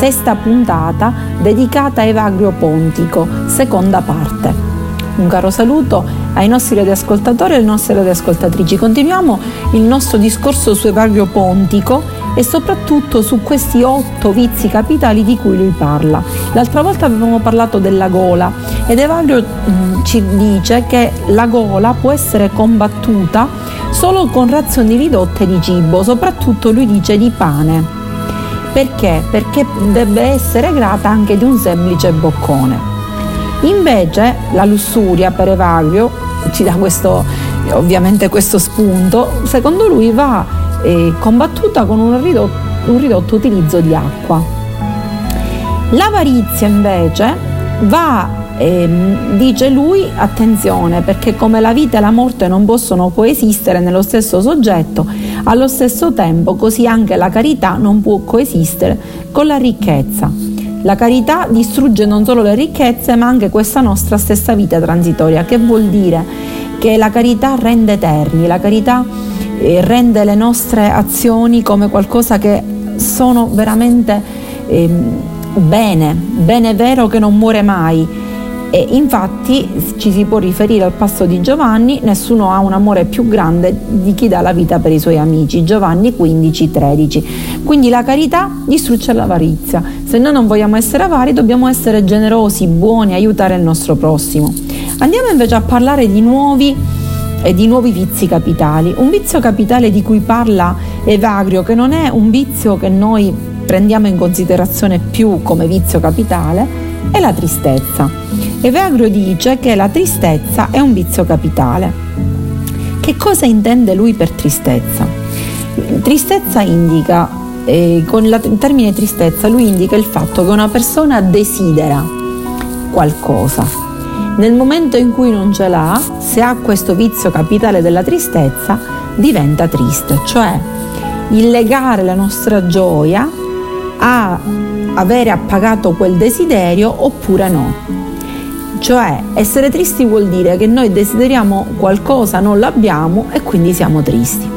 Sesta puntata dedicata a Evagrio Pontico, seconda parte. Un caro saluto ai nostri radioascoltatori e alle nostre radioascoltatrici. Continuiamo il nostro discorso su Evagrio Pontico e soprattutto su questi otto vizi capitali di cui lui parla. L'altra volta avevamo parlato della gola ed Evagrio mm, ci dice che la gola può essere combattuta solo con razioni ridotte di cibo, soprattutto lui dice di pane. Perché? Perché deve essere grata anche di un semplice boccone. Invece la lussuria per Evagrio ci dà questo, ovviamente questo spunto, secondo lui va eh, combattuta con un ridotto, un ridotto utilizzo di acqua. L'avarizia invece va eh, dice lui, attenzione, perché come la vita e la morte non possono coesistere nello stesso soggetto, allo stesso tempo così anche la carità non può coesistere con la ricchezza. La carità distrugge non solo le ricchezze, ma anche questa nostra stessa vita transitoria, che vuol dire che la carità rende eterni, la carità eh, rende le nostre azioni come qualcosa che sono veramente eh, bene, bene vero che non muore mai e infatti ci si può riferire al passo di Giovanni, nessuno ha un amore più grande di chi dà la vita per i suoi amici, Giovanni 15, 13. Quindi la carità distrugge l'avarizia. Se noi non vogliamo essere avari dobbiamo essere generosi, buoni, aiutare il nostro prossimo. Andiamo invece a parlare di nuovi e di nuovi vizi capitali. Un vizio capitale di cui parla Evagrio, che non è un vizio che noi prendiamo in considerazione più come vizio capitale, è la tristezza. Evagrio dice che la tristezza è un vizio capitale. Che cosa intende lui per tristezza? Tristezza indica, eh, con il termine tristezza, lui indica il fatto che una persona desidera qualcosa. Nel momento in cui non ce l'ha, se ha questo vizio capitale della tristezza, diventa triste, cioè il legare la nostra gioia a avere appagato quel desiderio oppure no. Cioè essere tristi vuol dire che noi desideriamo qualcosa, non l'abbiamo e quindi siamo tristi.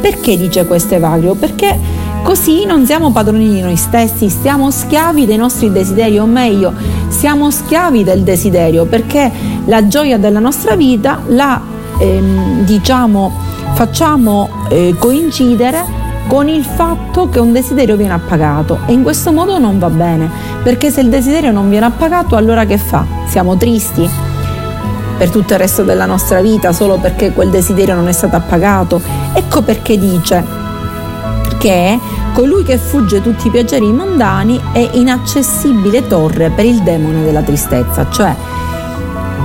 Perché dice questo Evagrio? Perché così non siamo padroni di noi stessi, siamo schiavi dei nostri desideri, o meglio, siamo schiavi del desiderio, perché la gioia della nostra vita la ehm, diciamo facciamo eh, coincidere con il fatto che un desiderio viene appagato e in questo modo non va bene, perché se il desiderio non viene appagato allora che fa? Siamo tristi per tutto il resto della nostra vita solo perché quel desiderio non è stato appagato. Ecco perché dice che colui che fugge tutti i piaceri mondani è inaccessibile torre per il demone della tristezza, cioè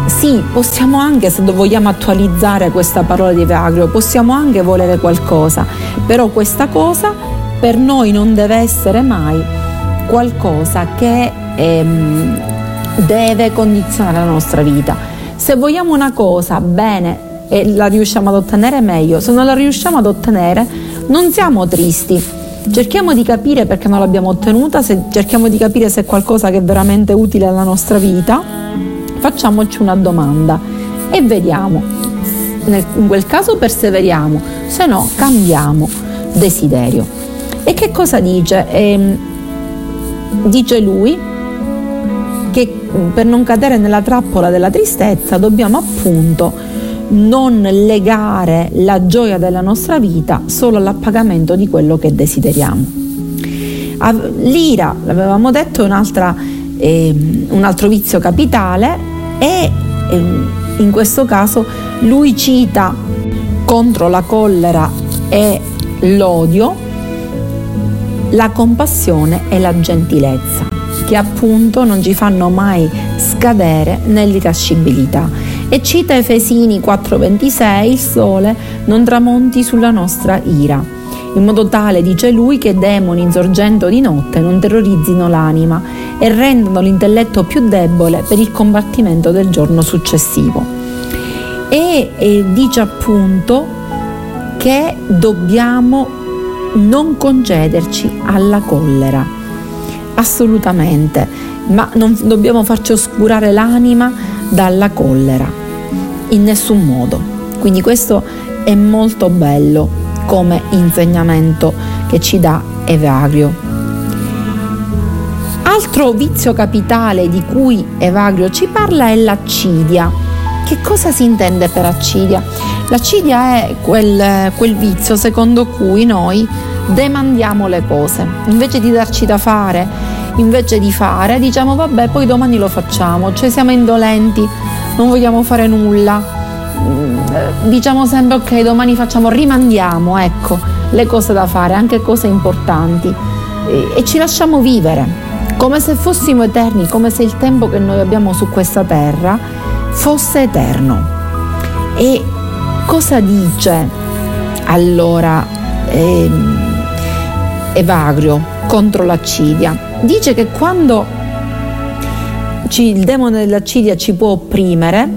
sì, possiamo anche, se vogliamo attualizzare questa parola di Evagrio, possiamo anche volere qualcosa, però questa cosa per noi non deve essere mai qualcosa che ehm, deve condizionare la nostra vita. Se vogliamo una cosa, bene, e la riusciamo ad ottenere meglio, se non la riusciamo ad ottenere, non siamo tristi. Cerchiamo di capire perché non l'abbiamo ottenuta, cerchiamo di capire se è qualcosa che è veramente utile alla nostra vita facciamoci una domanda e vediamo. In quel caso perseveriamo, se no cambiamo desiderio. E che cosa dice? Eh, dice lui che per non cadere nella trappola della tristezza dobbiamo appunto non legare la gioia della nostra vita solo all'appagamento di quello che desideriamo. L'ira, l'avevamo detto, è eh, un altro vizio capitale e ehm, in questo caso lui cita contro la collera e l'odio la compassione e la gentilezza. che appunto non ci fanno mai scadere nell'irascibilità. E cita Efesini 4:26, il sole non tramonti sulla nostra ira, in modo tale, dice lui, che demoni insorgendo di notte non terrorizzino l'anima e rendano l'intelletto più debole per il combattimento del giorno successivo. E, e dice appunto che dobbiamo non concederci alla collera, assolutamente, ma non dobbiamo farci oscurare l'anima dalla collera, in nessun modo. Quindi questo è molto bello come insegnamento che ci dà Evagrio. Altro vizio capitale di cui Evagrio ci parla è l'accidia. Che cosa si intende per accidia? L'accidia è quel, quel vizio secondo cui noi demandiamo le cose. Invece di darci da fare, invece di fare, diciamo vabbè, poi domani lo facciamo, cioè siamo indolenti, non vogliamo fare nulla, diciamo sempre ok domani facciamo, rimandiamo ecco, le cose da fare, anche cose importanti e, e ci lasciamo vivere come se fossimo eterni, come se il tempo che noi abbiamo su questa terra fosse eterno. E cosa dice allora eh, Evagrio contro l'accidia? Dice che quando ci, il demone dell'accidia ci può opprimere,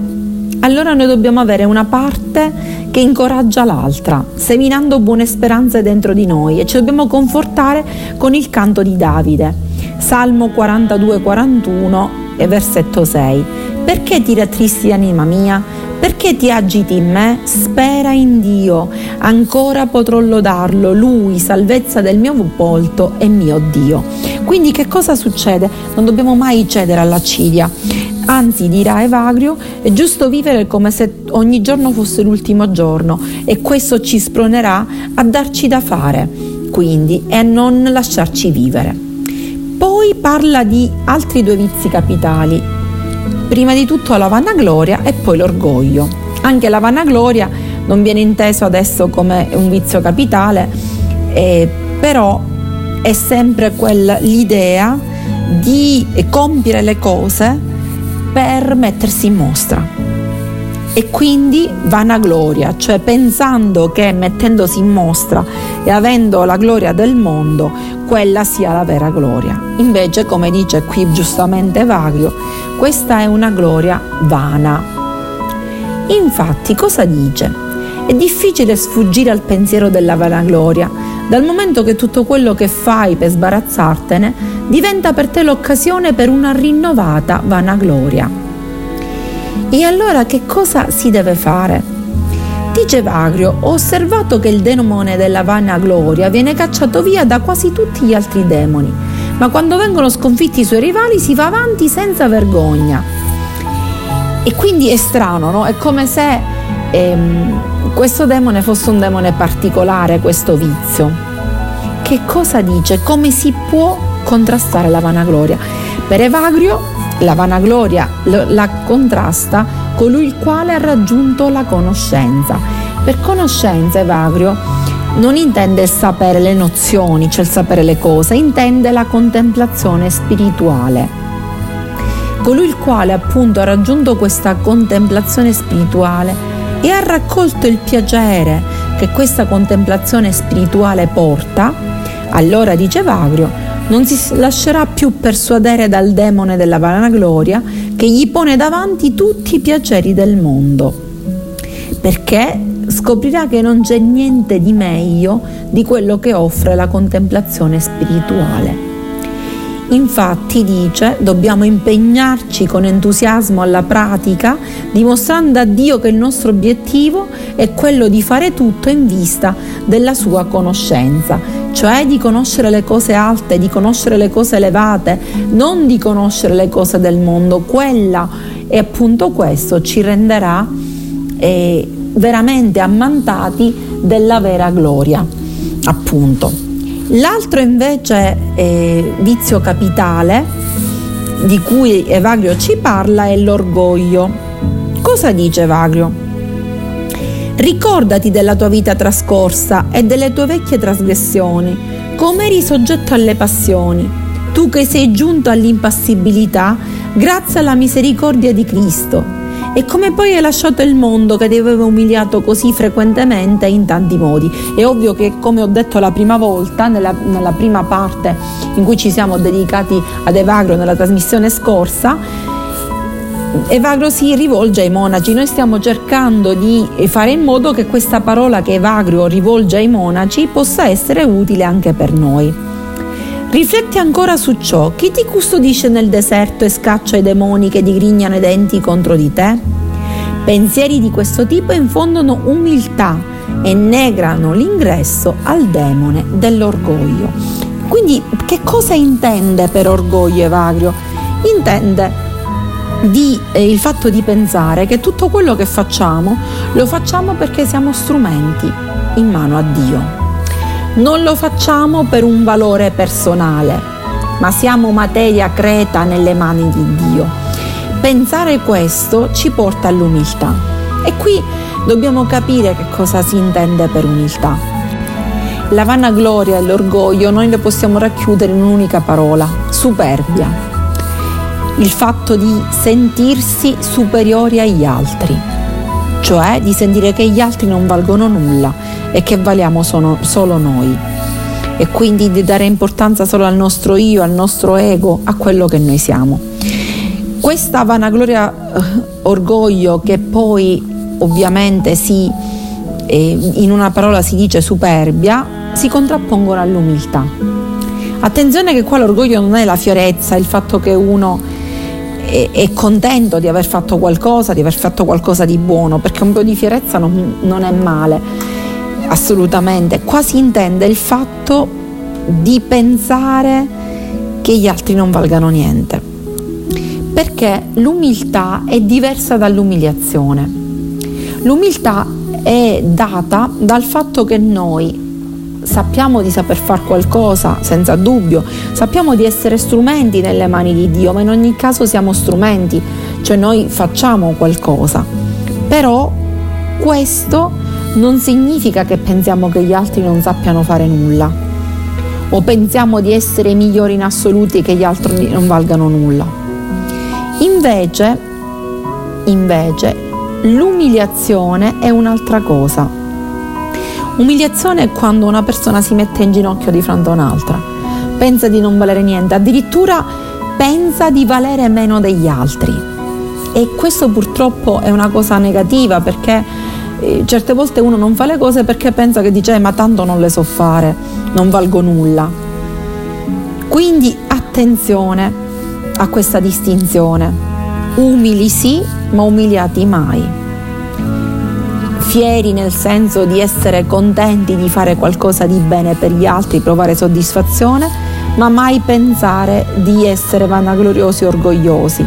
allora noi dobbiamo avere una parte che incoraggia l'altra, seminando buone speranze dentro di noi e ci dobbiamo confortare con il canto di Davide. Salmo 42-41 e versetto 6. Perché ti rattristi anima mia? Perché ti agiti in me? Spera in Dio, ancora potrò lodarlo, Lui, salvezza del mio volto e mio Dio. Quindi che cosa succede? Non dobbiamo mai cedere alla cidia Anzi, dirà Evagrio, è giusto vivere come se ogni giorno fosse l'ultimo giorno e questo ci spronerà a darci da fare, quindi, e a non lasciarci vivere. Poi parla di altri due vizi capitali. Prima di tutto la vanagloria e poi l'orgoglio. Anche la vanagloria non viene inteso adesso come un vizio capitale, eh, però è sempre quella, l'idea di compiere le cose per mettersi in mostra. E quindi vanagloria, cioè pensando che mettendosi in mostra e avendo la gloria del mondo, quella sia la vera gloria. Invece, come dice qui giustamente Vagrio, questa è una gloria vana. Infatti, cosa dice? È difficile sfuggire al pensiero della vanagloria, dal momento che tutto quello che fai per sbarazzartene diventa per te l'occasione per una rinnovata vanagloria. E allora che cosa si deve fare? Dice Vagrio, ho osservato che il demone della vanagloria viene cacciato via da quasi tutti gli altri demoni, ma quando vengono sconfitti i suoi rivali si va avanti senza vergogna. E quindi è strano, no? È come se ehm, questo demone fosse un demone particolare, questo vizio. Che cosa dice? Come si può contrastare la vanagloria? Per Evagrio la vanagloria la contrasta colui il quale ha raggiunto la conoscenza. Per conoscenza Evagrio non intende il sapere le nozioni, cioè il sapere le cose, intende la contemplazione spirituale. Colui il quale appunto ha raggiunto questa contemplazione spirituale e ha raccolto il piacere che questa contemplazione spirituale porta, allora dice Vagrio, non si lascerà più persuadere dal demone della vanagloria che gli pone davanti tutti i piaceri del mondo, perché scoprirà che non c'è niente di meglio di quello che offre la contemplazione spirituale. Infatti dice dobbiamo impegnarci con entusiasmo alla pratica, dimostrando a Dio che il nostro obiettivo è quello di fare tutto in vista della sua conoscenza, cioè di conoscere le cose alte, di conoscere le cose elevate, non di conoscere le cose del mondo. Quella e appunto questo ci renderà eh, veramente ammantati della vera gloria, appunto. L'altro invece eh, vizio capitale di cui Evagrio ci parla è l'orgoglio. Cosa dice Evagrio? Ricordati della tua vita trascorsa e delle tue vecchie trasgressioni, come eri soggetto alle passioni. tu che sei giunto all'impassibilità grazie alla misericordia di Cristo. E come poi hai lasciato il mondo che ti aveva umiliato così frequentemente in tanti modi. È ovvio che, come ho detto la prima volta, nella, nella prima parte in cui ci siamo dedicati ad Evagro nella trasmissione scorsa, Evagro si rivolge ai monaci, noi stiamo cercando di fare in modo che questa parola che Evagro rivolge ai monaci possa essere utile anche per noi. Rifletti ancora su ciò, chi ti custodisce nel deserto e scaccia i demoni che digrignano i denti contro di te? Pensieri di questo tipo infondono umiltà e negano l'ingresso al demone dell'orgoglio. Quindi che cosa intende per orgoglio Evagrio? Intende di, eh, il fatto di pensare che tutto quello che facciamo lo facciamo perché siamo strumenti in mano a Dio. Non lo facciamo per un valore personale, ma siamo materia creta nelle mani di Dio. Pensare questo ci porta all'umiltà. E qui dobbiamo capire che cosa si intende per umiltà. La vanagloria e l'orgoglio noi le possiamo racchiudere in un'unica parola, superbia il fatto di sentirsi superiori agli altri, cioè di sentire che gli altri non valgono nulla e che valiamo solo, noi e quindi di dare importanza solo al nostro io, al nostro ego, a quello che noi siamo. Questa vanagloria, eh, orgoglio che poi ovviamente si, eh, in una parola si dice superbia, si contrappongono all'umiltà. Attenzione che qua l'orgoglio non è la fiorezza, il fatto che uno è, è, contento di aver fatto qualcosa, di aver fatto qualcosa di buono, perché un po' di fierezza non, non è male, assolutamente. Qua si intende il fatto di pensare che gli altri non valgano niente, perché l'umiltà è diversa dall'umiliazione. L'umiltà è data dal fatto che noi sappiamo di saper fare qualcosa, senza dubbio, sappiamo di essere strumenti nelle mani di Dio, ma in ogni caso siamo strumenti, cioè noi facciamo qualcosa. Però questo non significa che pensiamo che gli altri non sappiano fare nulla o pensiamo di essere migliori in assoluti e che gli altri non valgano nulla. Invece, invece l'umiliazione è un'altra cosa Umiliazione è quando una persona si mette in ginocchio di fronte a un'altra, pensa di non valere niente, addirittura pensa di valere meno degli altri. E questo purtroppo è una cosa negativa perché certe volte uno non fa le cose perché pensa che dice eh, ma tanto non le so fare, non valgo nulla. Quindi attenzione a questa distinzione. Umili sì, ma umiliati mai fieri nel senso di essere contenti di fare qualcosa di bene per gli altri, provare soddisfazione, ma mai pensare di essere vanagloriosi orgogliosi,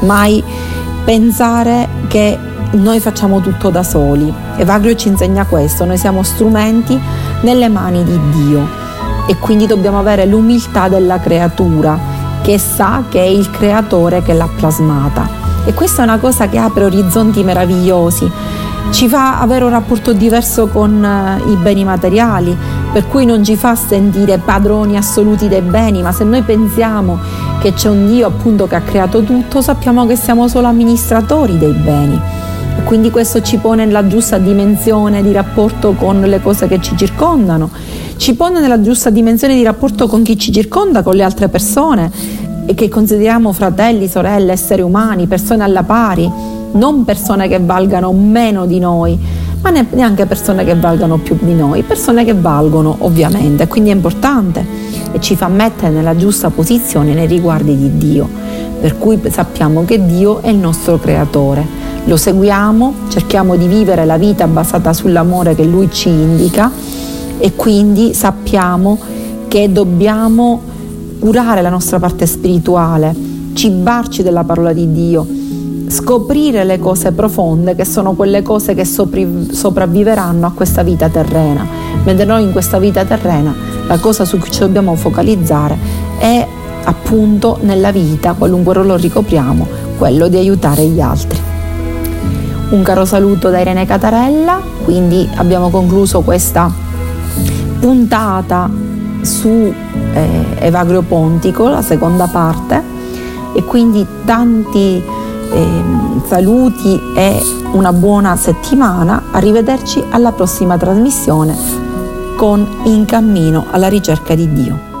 mai pensare che noi facciamo tutto da soli. Evagrio ci insegna questo, noi siamo strumenti nelle mani di Dio e quindi dobbiamo avere l'umiltà della creatura che sa che è il creatore che l'ha plasmata. E questa è una cosa che apre orizzonti meravigliosi ci fa avere un rapporto diverso con eh, i beni materiali, per cui non ci fa sentire padroni assoluti dei beni, ma se noi pensiamo che c'è un Dio appunto che ha creato tutto, sappiamo che siamo solo amministratori dei beni. Quindi questo ci pone nella giusta dimensione di rapporto con le cose che ci circondano, ci pone nella giusta dimensione di rapporto con chi ci circonda, con le altre persone che consideriamo fratelli, sorelle, esseri umani, persone alla pari non persone che valgano meno di noi, ma neanche persone che valgano più di noi, persone che valgono ovviamente, quindi è importante e ci fa mettere nella giusta posizione nei riguardi di Dio, per cui sappiamo che Dio è il nostro creatore, lo seguiamo, cerchiamo di vivere la vita basata sull'amore che Lui ci indica e quindi sappiamo che dobbiamo curare la nostra parte spirituale, cibarci della parola di Dio, scoprire le cose profonde che sono quelle cose che sopravviveranno a questa vita terrena, mentre noi in questa vita terrena la cosa su cui ci dobbiamo focalizzare è appunto nella vita, qualunque ruolo ricopriamo, quello di aiutare gli altri. Un caro saluto da Irene Catarella, quindi abbiamo concluso questa puntata su eh, Evagrio Pontico, la seconda parte, e quindi tanti eh, saluti e una buona settimana. Arrivederci alla prossima trasmissione con In cammino alla ricerca di Dio.